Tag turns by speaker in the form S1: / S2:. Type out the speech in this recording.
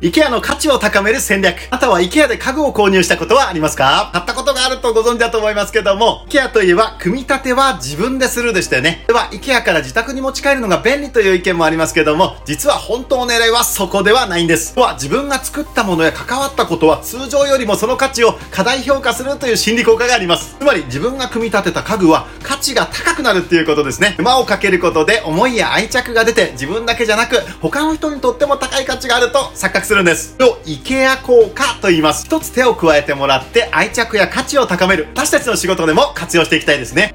S1: IKEA の価値を高める戦略。あとは IKEA で家具を購入したことはありますか？買ったことがあるとご存知だと思いますけども、IKEA といえば、組み立ては自分でするでしたよね。では、IKEA から自宅に持ち帰るのが便利という意見もありますけども、実は本当の狙いはそこではないんです。とは、自分が作ったものや関わったことは、通常よりもその価値を過大評価するという心理効果があります。つまり、自分が組み立てた家具は、値が高くなるっていうことですね。手間をかけることで、思いや愛着が出て、自分だけじゃなく、他の人にとっても高い価値があると錯覚するんです。イケア効果と言います。一つ手を加えてもらって愛着や価値を高める。私たちの仕事でも活用していきたいですね。